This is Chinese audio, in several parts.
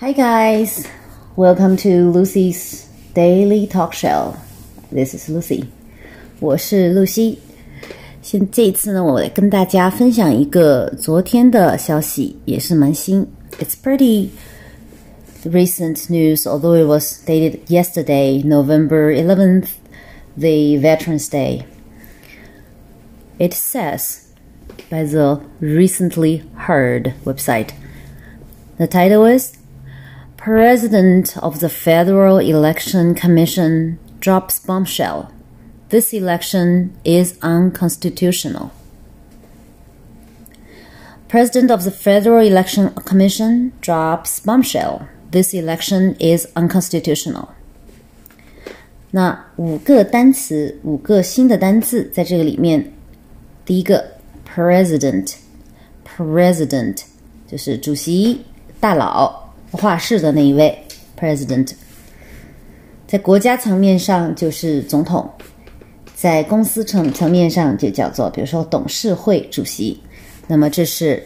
Hi guys, welcome to Lucy's Daily Talk Show. This is Lucy. 我是露西。现这一次呢，我来跟大家分享一个昨天的消息，也是蛮新。It's pretty recent news, although it was dated yesterday, November 11th, the Veterans Day. It says by the recently heard website. The title is President of the Federal Election Commission drops bombshell. This election is unconstitutional. President of the Federal Election Commission drops bombshell. This election is unconstitutional. 那五个单词，五个新的单字在这个里面。第一个 president，president 就是主席、大佬、 画室的那一位 president。在国家层面上就是总统，在公司层层面上就叫做，比如说董事会主席。那么这是，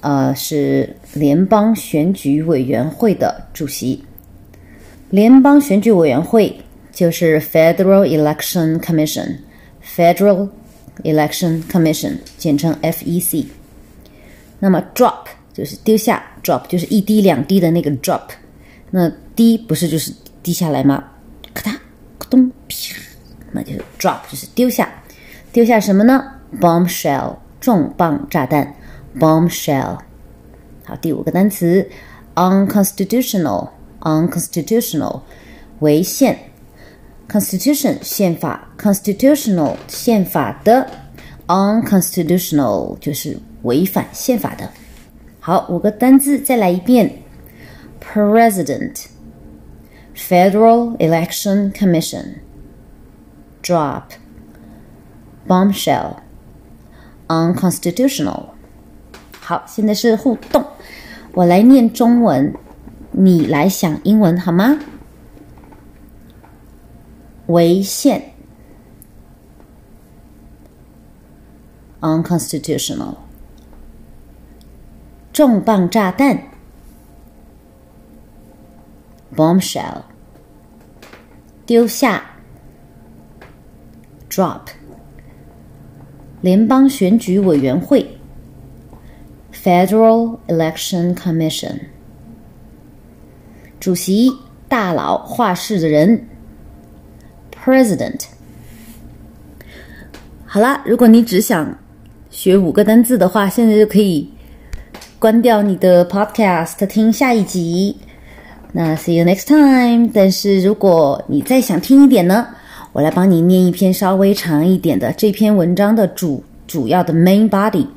呃，是联邦选举委员会的主席。联邦选举委员会就是 Federal Election Commission，Federal Election Commission，简称 FEC。那么 drop 就是丢下，drop 就是一滴两滴的那个 drop。那滴不是就是滴下来吗？咔嗒，咕咚，啪，那就是 drop，就是丢下。丢下什么呢？bombshell，重磅炸弹。bombshell。好，第五个单词，unconstitutional，unconstitutional，违宪。Constitution 宪法，constitutional 宪法的，unconstitutional 就是违反宪法的。好，五个单字再来一遍：President、Federal Election Commission、Drop、Bombshell、Unconstitutional。好，现在是互动，我来念中文，你来想英文好吗？违宪。unconstitutional，重磅炸弹，bombshell，丢下，drop，联邦选举委员会，Federal Election Commission，主席、大佬、话事的人，President。好啦，如果你只想学五个单字的话，现在就可以关掉你的 Podcast，听下一集。那 See you next time。但是如果你再想听一点呢，我来帮你念一篇稍微长一点的。这篇文章的主主要的 main body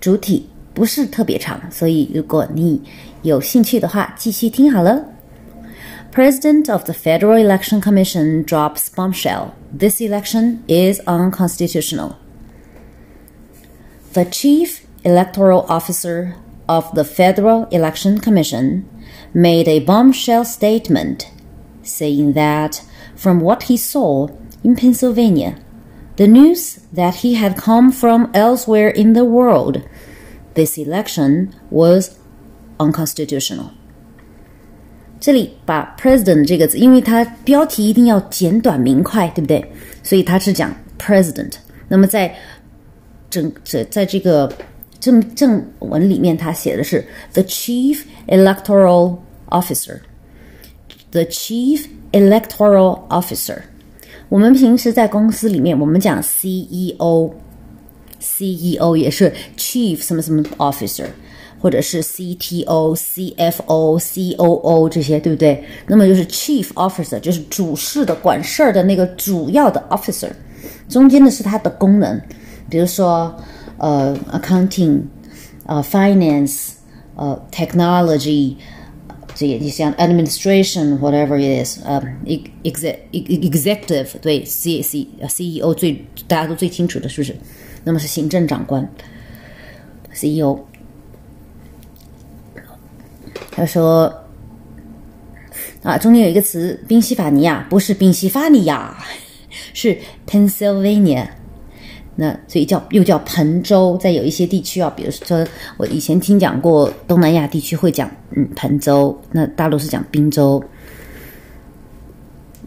主体不是特别长，所以如果你有兴趣的话，继续听好了。President of the Federal Election Commission drops bombshell. This election is unconstitutional. The Chief Electoral Officer of the Federal Election Commission made a bombshell statement saying that from what he saw in Pennsylvania, the news that he had come from elsewhere in the world, this election was unconstitutional. 这里把 president 这个字，因为它标题一定要简短明快，对不对？所以它是讲 president。那么在整这在这个 正正文里面，它写的是 the chief electoral officer。the chief electoral officer。我们平时在公司里面，我们讲 CEO，CEO 也是 chief 什么什么 officer。或者是 CTO、CFO、COO 这些，对不对？那么就是 Chief Officer，就是主事的、管事儿的那个主要的 Officer。中间的是它的功能，比如说 呃，Accounting、呃，Finance、呃，Technology，这也就像 Administration，whatever it is，呃，Executive，对，C C CEO 最大家都最清楚的是不是？那么是行政长官，CEO。他说：“啊，中间有一个词，宾夕法尼亚，不是宾夕法尼亚，是 Pennsylvania。那所以叫又叫彭州，在有一些地区啊，比如说我以前听讲过东南亚地区会讲嗯彭州，那大陆是讲滨州。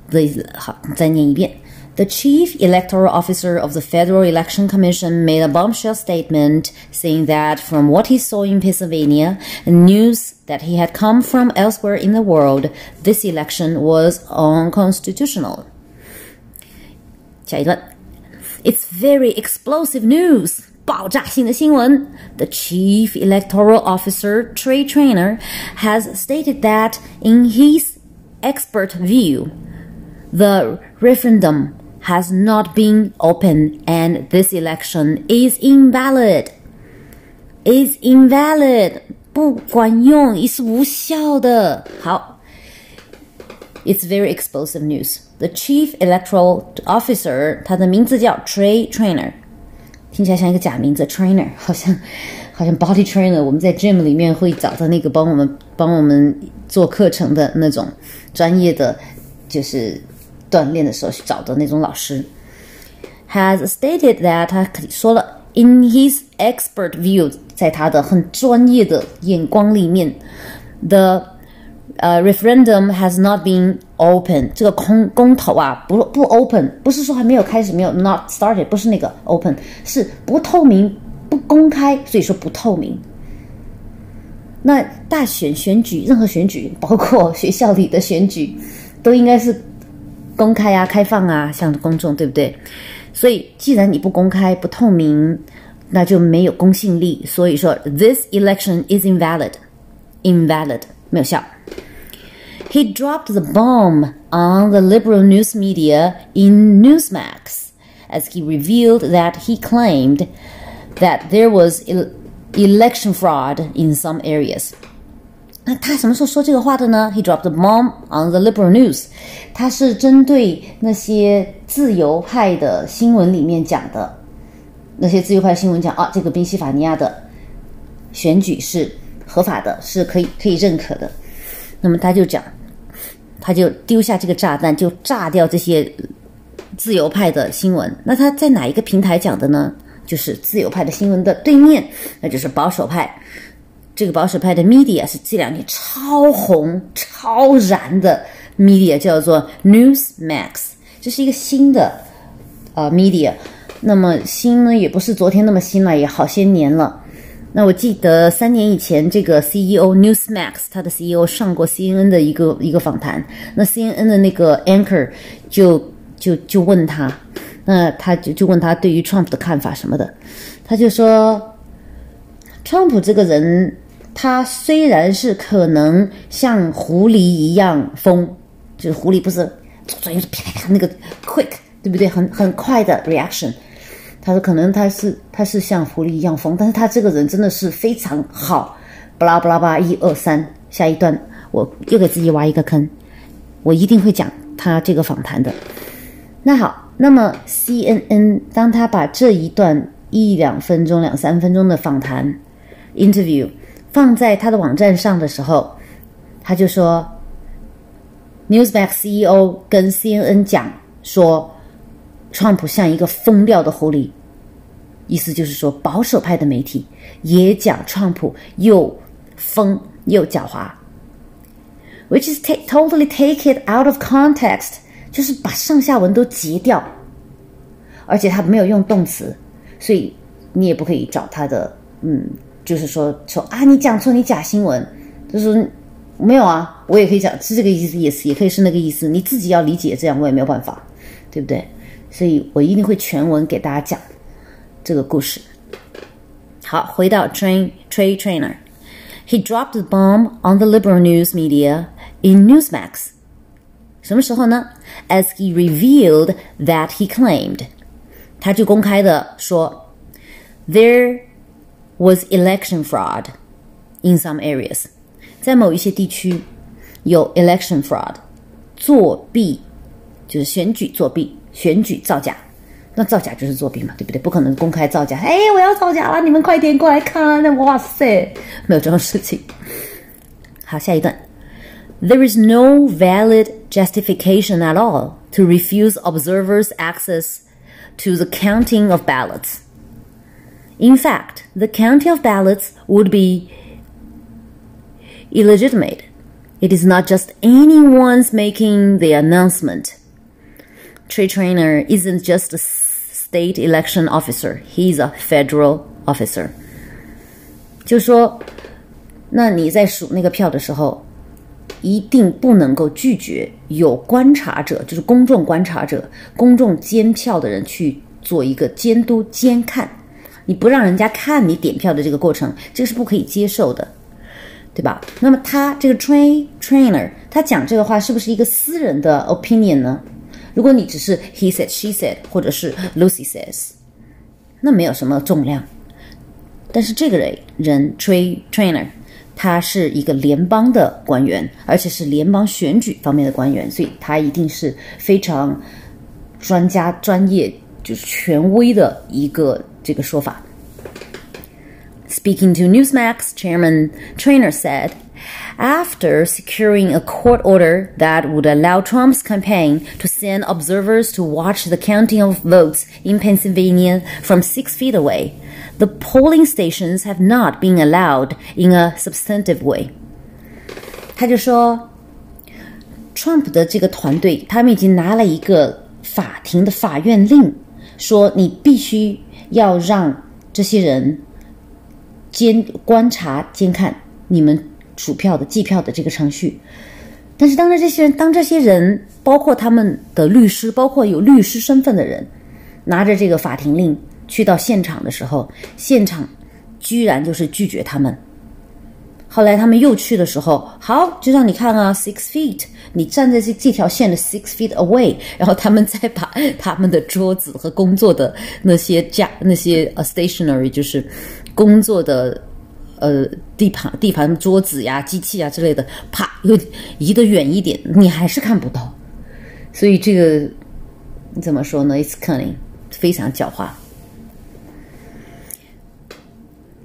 的意思好，再念一遍。The chief electoral officer of the Federal Election Commission made a bombshell statement saying that from what he saw in Pennsylvania and news that he had come from elsewhere in the world, this election was unconstitutional. 下一段 it's very explosive news. 爆炸性的新闻. The chief electoral officer, Trey Trainer, has stated that, in his expert view, the referendum has not been open and this election is invalid. Is invalid. 不管用，是无效的。好。it's very explosive news. The chief electoral officer，他的名字叫 Trey Trainer，听起来像一个假名字，Trainer 好像好像 body trainer，我们在 gym 里面会找到那个帮我们帮我们做课程的那种专业的，就是锻炼的时候去找的那种老师。Has stated that 他说了，in his expert view，在他的很专业的眼光里面，the 呃，referendum has not been open，这个公公投啊，不不 open，不是说还没有开始，没有 not started，不是那个 open，是不透明、不公开，所以说不透明。那大选选举，任何选举，包括 学校里的选举，都应该是公开啊、开放啊，向公众，对不对？所以既然你不公开、不透明，那就没有公信力。所以说，this election is invalid，invalid 没有效。he dropped the bomb on the liberal news media in Newsmax as he revealed that he claimed that there was election fraud in some areas. 那他什么时候说这个话的呢？He dropped the bomb on the liberal news，他是针对那些自由派的新闻里面讲的，那些自由派新闻讲啊，这个宾夕法尼亚的选举是合法的，是可以可以认可的。那么他就讲 他就丢下这个炸弹，就炸掉这些自由派的新闻。那他在哪一个平台讲的呢？就是自由派的新闻的对面，那就是保守派。这个保守派的 media 是这两年超红、超燃的 media，叫做 Newsmax。这是一个新的呃 media。那么新呢，也不是昨天那么新了，也好些年了。那我记得三年以前，这个 CEO Newsmax 他的 CEO 上过 CNN 的一个一个访谈。那 CNN 的那个 anchor 就就就问他，那他就就问他对于 Trump 的看法什么的。他就说，Trump 这个人，他虽然是可能像狐狸一样疯，就是狐狸不是左右啪啪啪那个 quick，对不对？很很快的 reaction。他说：“可能他是他是像狐狸一样疯，但是他这个人真的是非常好。”巴拉巴拉巴，一二三，下一段我又给自己挖一个坑，我一定会讲他这个访谈的。那好，那么 CNN 当他把这一段一两分钟、两三分钟的访谈 interview 放在他的网站上的时候，他就说，Newsmax CEO 跟 CNN 讲说。川普像一个疯掉的狐狸，意思就是说，保守派的媒体也讲川普又疯又狡猾，which is take totally take it out of context，就是把上下文都截掉，而且他没有用动词，所以你也不可以找他的，嗯，就是说说啊，你讲错，你假新闻，就是没有啊，我也可以讲是这个意思，也是也可以是那个意思，你自己要理解，这样我也没有办法，对不对？所以我一定会全文给大家讲这个故事。好，回到 Train Trade Trainer。He dropped the bomb on the liberal news media in Newsmax。什么时候呢？As he revealed that he claimed，他就公开的说，there was election fraud in some areas，在某一些地区有 election fraud，作弊，就是选举作弊。 选举造假，那造假就是作弊嘛，对不对？不可能公开造假。哎，我要造假了，你们快点过来看！哇塞，没有这种事情。好，下一段。There is no valid justification at all to refuse observers access to the counting of ballots. In fact, the counting of ballots would be illegitimate. It is not just anyone's making the announcement. Trey Trainer isn't just a state election officer, he's a federal officer. 就说，那你在数那个票的时候，一定不能够拒绝有观察者，就是公众观察者、公众监票的人去做一个监督监看。你不让人家看你点票的这个过程，这个是不可以接受的，对吧？那么他这个 train trainer 他讲这个话是不是一个私人的 opinion 呢？如果你只是 he said she said 或者是 Lucy says，那没有什么重量。但是这个人人 train trainer。他是一个联邦的官员，而且是联邦选举方面的官员，所以他一定是非常专家、专业，就是权威的一个这个说法。Speaking to Newsmax, Chairman Trainer said, after securing a court order that would allow Trump's campaign to send observers to watch the counting of votes in Pennsylvania from six feet away, the polling stations have not been allowed in a substantive way。他就说，Trump 的这个团队，他们已经拿了一个法庭的法院令，说你必须要让这些人监观察、监看你们 数票的、计票的这个程序。但是，当着这些人，当这些人，包括他们的律师，包括有律师身份的人，拿着这个法庭令。去到现场的时候，现场居然就是拒绝他们。后来他们又去的时候，好，就让你看啊，six feet，你站在这这条线的 six feet away，然后他们再把他们的桌子和工作的那些架、那些呃 stationary，就是工作的呃地盘、地盘桌子呀、机器啊之类的，啪又移得远一点，你还是看不到。所以这个怎么说呢？It's cunning，非常狡猾。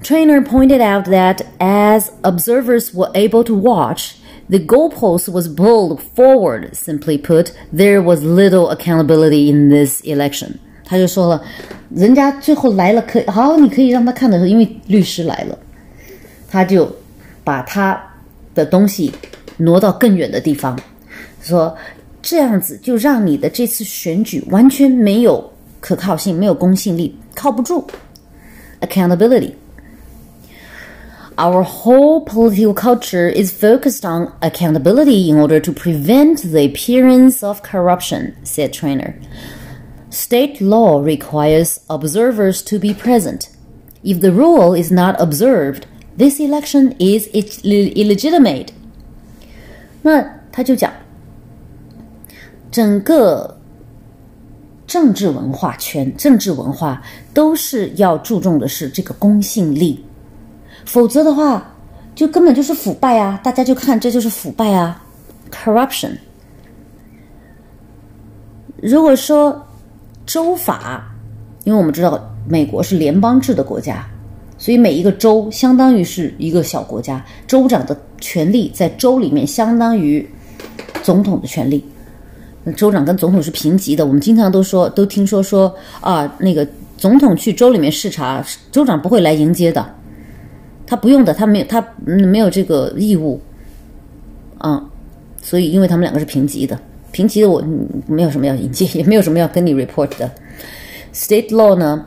Trainer pointed out that as observers were able to watch, the goalpost was pulled forward. Simply put, there was little accountability in this election. 他就说了，人家最后来了，可好，你可以让他看的时候，因为律师来了，他就把他的东西挪到更远的地方，说这样子就让你的这次选举完全没有可靠性，没有公信力，靠不住。Accountability。our whole political culture is focused on accountability in order to prevent the appearance of corruption, said Trainer. State law requires observers to be present. If the rule is not observed, this election is illegitimate. 那他就讲，整个政治文化圈、政治文化都是要注重的是这个公信力。否则的话，就根本就是腐败啊！大家就看这就是腐败啊，corruption。如果说州法，因为我们知道美国是联邦制的国家，所以每一个州相当于是一个小国家，州长的权力在州里面相当于总统的权力。州长跟总统是平级的，我们经常都说，都听说说啊，那个总统去州里面视察，州长不会来迎接的。他不用的，他没有，他没有这个义务，啊，所以因为他们两个是平级的，平级的我没有什么要迎接，也没有什么要跟你 report 的。State law 呢，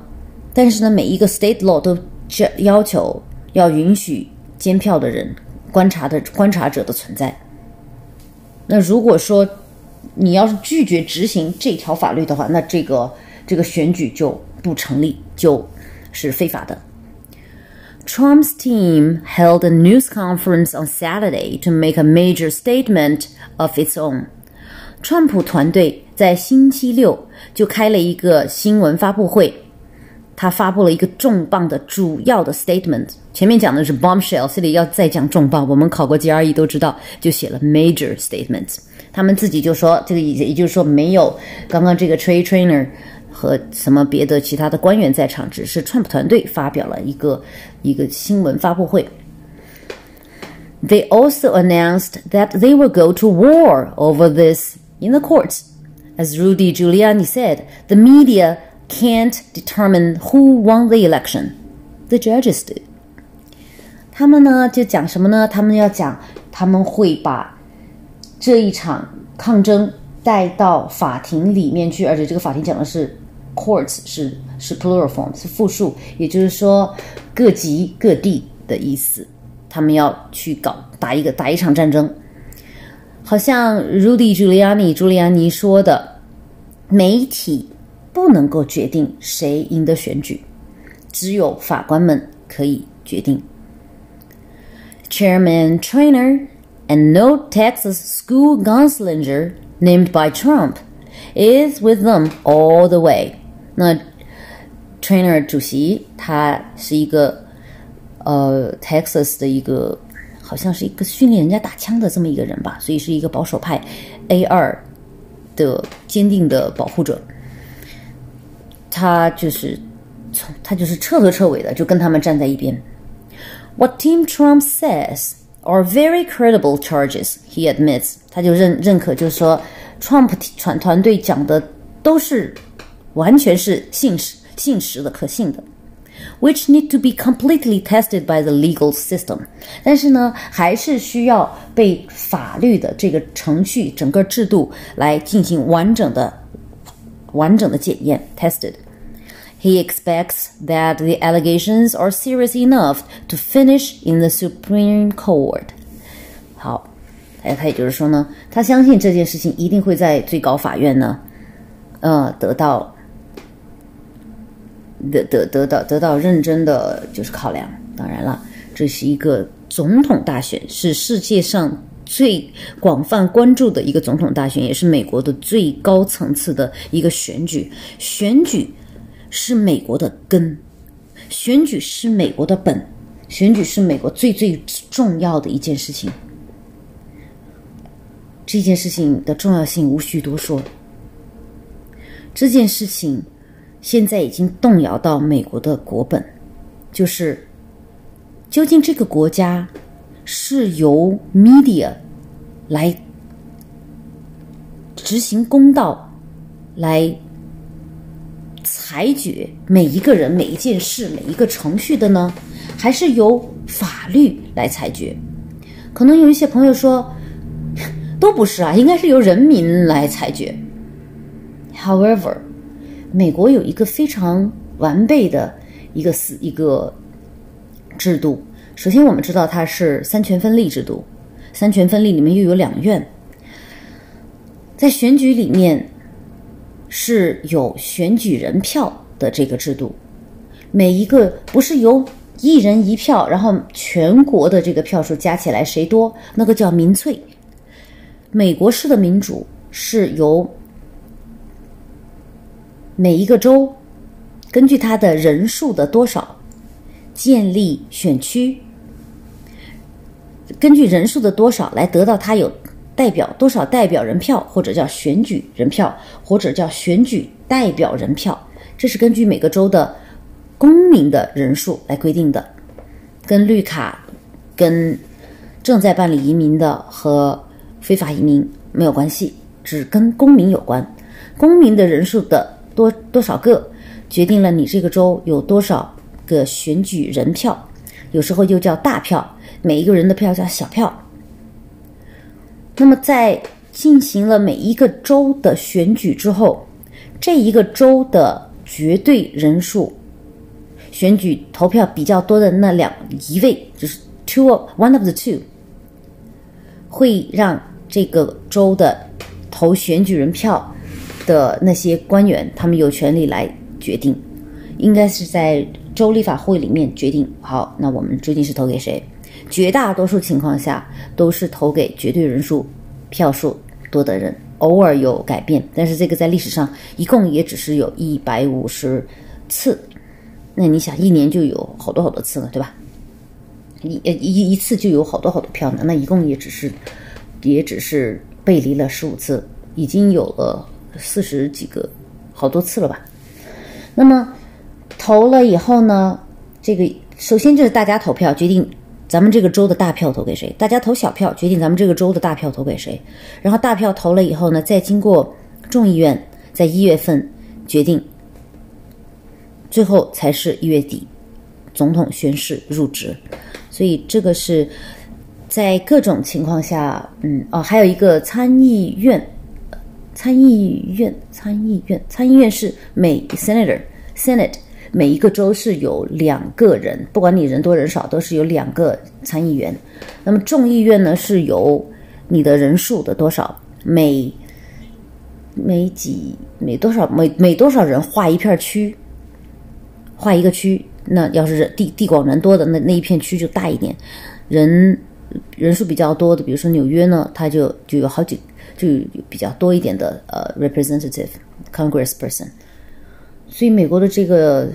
但是呢，每一个 state law 都这要求要允许监票的人、观察的观察者的存在。那如果说你要是拒绝执行这条法律的话，那这个这个选举就不成立，就是非法的。Trump's team held a news conference on Saturday to make a major statement of its own. 川普团队在星期六就开了一个新闻发布会，他发布了一个重磅的主要的 statement。前面讲的是 bombshell，这里要再讲重磅。我们考过 GRE 都知道，就写了 major statements。他们自己就说，这个也也就是说没有刚刚这个 trade trainer 和什么别的其他的官员在场，只是川普团队发表了一个一个新闻发布会。They also announced that they will go to war over this in the courts. As Rudy Giuliani said, the media can't determine who won the election. The judges do. 他们呢就讲什么呢？他们要讲，他们会把这一场抗争带到法庭里面去，而且这个法庭讲的是 courts，是是 plural form，是复数，也就是说各级各地的意思。他们要去搞打一个打一场战争，好像 Rudy Giuliani 朱利安尼说的，媒体不能够决定谁赢得选举，只有法官们可以决定。Chairman Trainer and no Texas school gunslinger named by Trump is with them all the way。那 Trainer 主席他是一个呃 Texas 的一个好像是一个训练人家打枪的这么一个人吧，所以是一个保守派 A 二的坚定的保护者。他就是从他就是彻头彻尾的就跟他们站在一边。What Team Trump says are very credible charges, he admits。他就认认可，就是说，Trump 团团队讲的都是完全是信实、信实的、可信的，which need to be completely tested by the legal system。但是呢，还是需要被法律的这个程序、整个制度来进行完整的、完整的检验 （tested）。He expects that the allegations are serious enough to finish in the Supreme Court. 好，哎，他也就是说呢，他相信这件事情一定会在最高法院呢，呃，得到得得得到得到认真的就是考量。当然了，这是一个总统大选，是世界上最广泛关注的一个总统大选，也是美国的最高层次的一个选举。选举。是美国的根，选举是美国的本，选举是美国最最重要的一件事情。这件事情的重要性无需多说。这件事情现在已经动摇到美国的国本，就是究竟这个国家是由 media 来执行公道，来。裁决每一个人、每一件事、每一个程序的呢，还是由法律来裁决？可能有一些朋友说，都不是啊，应该是由人民来裁决。However，美国有一个非常完备的一个四一个制度。首先，我们知道它是三权分立制度，三权分立里面又有两院，在选举里面。是有选举人票的这个制度，每一个不是由一人一票，然后全国的这个票数加起来谁多，那个叫民粹。美国式的民主是由每一个州根据它的人数的多少建立选区，根据人数的多少来得到它有。代表多少代表人票，或者叫选举人票，或者叫选举代表人票，这是根据每个州的公民的人数来规定的，跟绿卡、跟正在办理移民的和非法移民没有关系，只跟公民有关。公民的人数的多多少个，决定了你这个州有多少个选举人票，有时候又叫大票，每一个人的票叫小票。那么，在进行了每一个州的选举之后，这一个州的绝对人数，选举投票比较多的那两一位，就是 two one of the two，会让这个州的投选举人票的那些官员，他们有权利来决定，应该是在州立法会里面决定。好，那我们究竟是投给谁？绝大多数情况下都是投给绝对人数票数多的人，偶尔有改变，但是这个在历史上一共也只是有一百五十次。那你想，一年就有好多好多次了，对吧？一一一次就有好多好多票呢，那一共也只是也只是背离了十五次，已经有了四十几个好多次了吧？那么投了以后呢，这个首先就是大家投票决定。咱们这个州的大票投给谁？大家投小票决定咱们这个州的大票投给谁。然后大票投了以后呢，再经过众议院在一月份决定最后才是一月底总统宣誓入职。所以这个是在各种情况下，嗯哦，还有一个参议院，参议院，参议院，参议院是每 senator senate 每一个州是有两个人，不管你人多人少，都是有两个参议员。那么众议院呢，是由你的人数的多少每每几每多少每每多少人划一片区，划一个区。那要是地地广人多的那那一片区就大一点，人人数比较多的，比如说纽约呢，它就就有好几就有比较多一点的呃 representative Congress person。所以美国的这个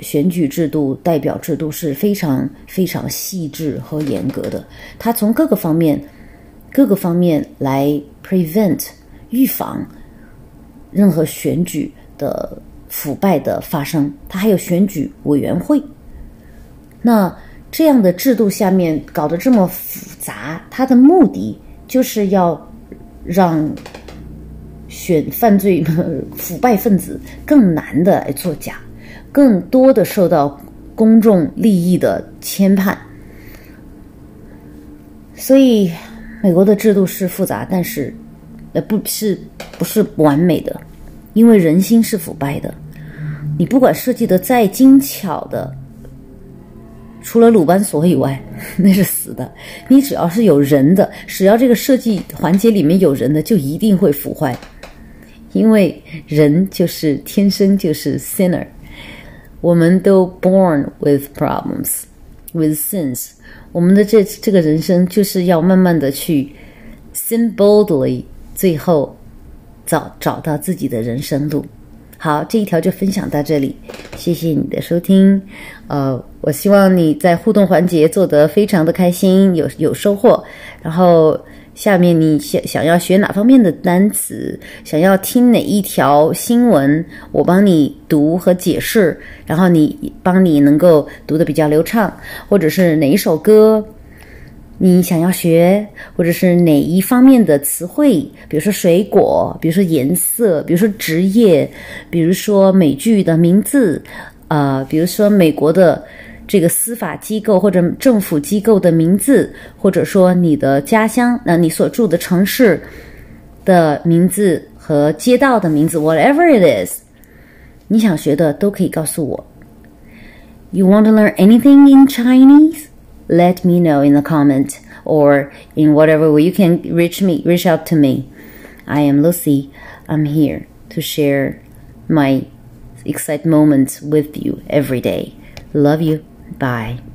选举制度、代表制度是非常非常细致和严格的，它从各个方面各个方面来 prevent 预防任何选举的。腐败的发生，它还有选举委员会。那这样的制度下面搞得这么复杂，它的目的就是要让选犯罪 腐败分子更难的来作假，更多的受到公众利益的牵绊。所以，美国的制度是复杂，但是呃不是不是完美的。因为人心是腐败的，你不管设计的再精巧的，除了鲁班锁以外，那是死的。你只要是有人的，只要这个设计环节里面有人的，就一定会腐坏。因为人就是天生就是 sinner，我们都 born with problems with sins。我们的这这个人生就是要慢慢的去 sin boldly，最后。找找到自己的人生路。好，这一条就分享到这里，谢谢你的收听。呃，我希望你在互动环节做得非常的开心，有有收获。然后下面你想想要学哪方面的单词，想要听哪一条新闻，我帮你读和解释，然后你帮你能够读的比较流畅，或者是哪一首歌。你想要学，或者是哪一方面的词汇？比如说水果，比如说颜色，比如说职业，比如说美剧的名字，呃，比如说美国的这个司法机构或者政府机构的名字，或者说你的家乡，那你所住的城市的名字和街道的名字，whatever it is，你想学的都可以告诉我。You want to learn anything in Chinese? let me know in the comment or in whatever way you can reach me, reach out to me. I am Lucy. I'm here to share my exciting moments with you every day. Love you. Bye.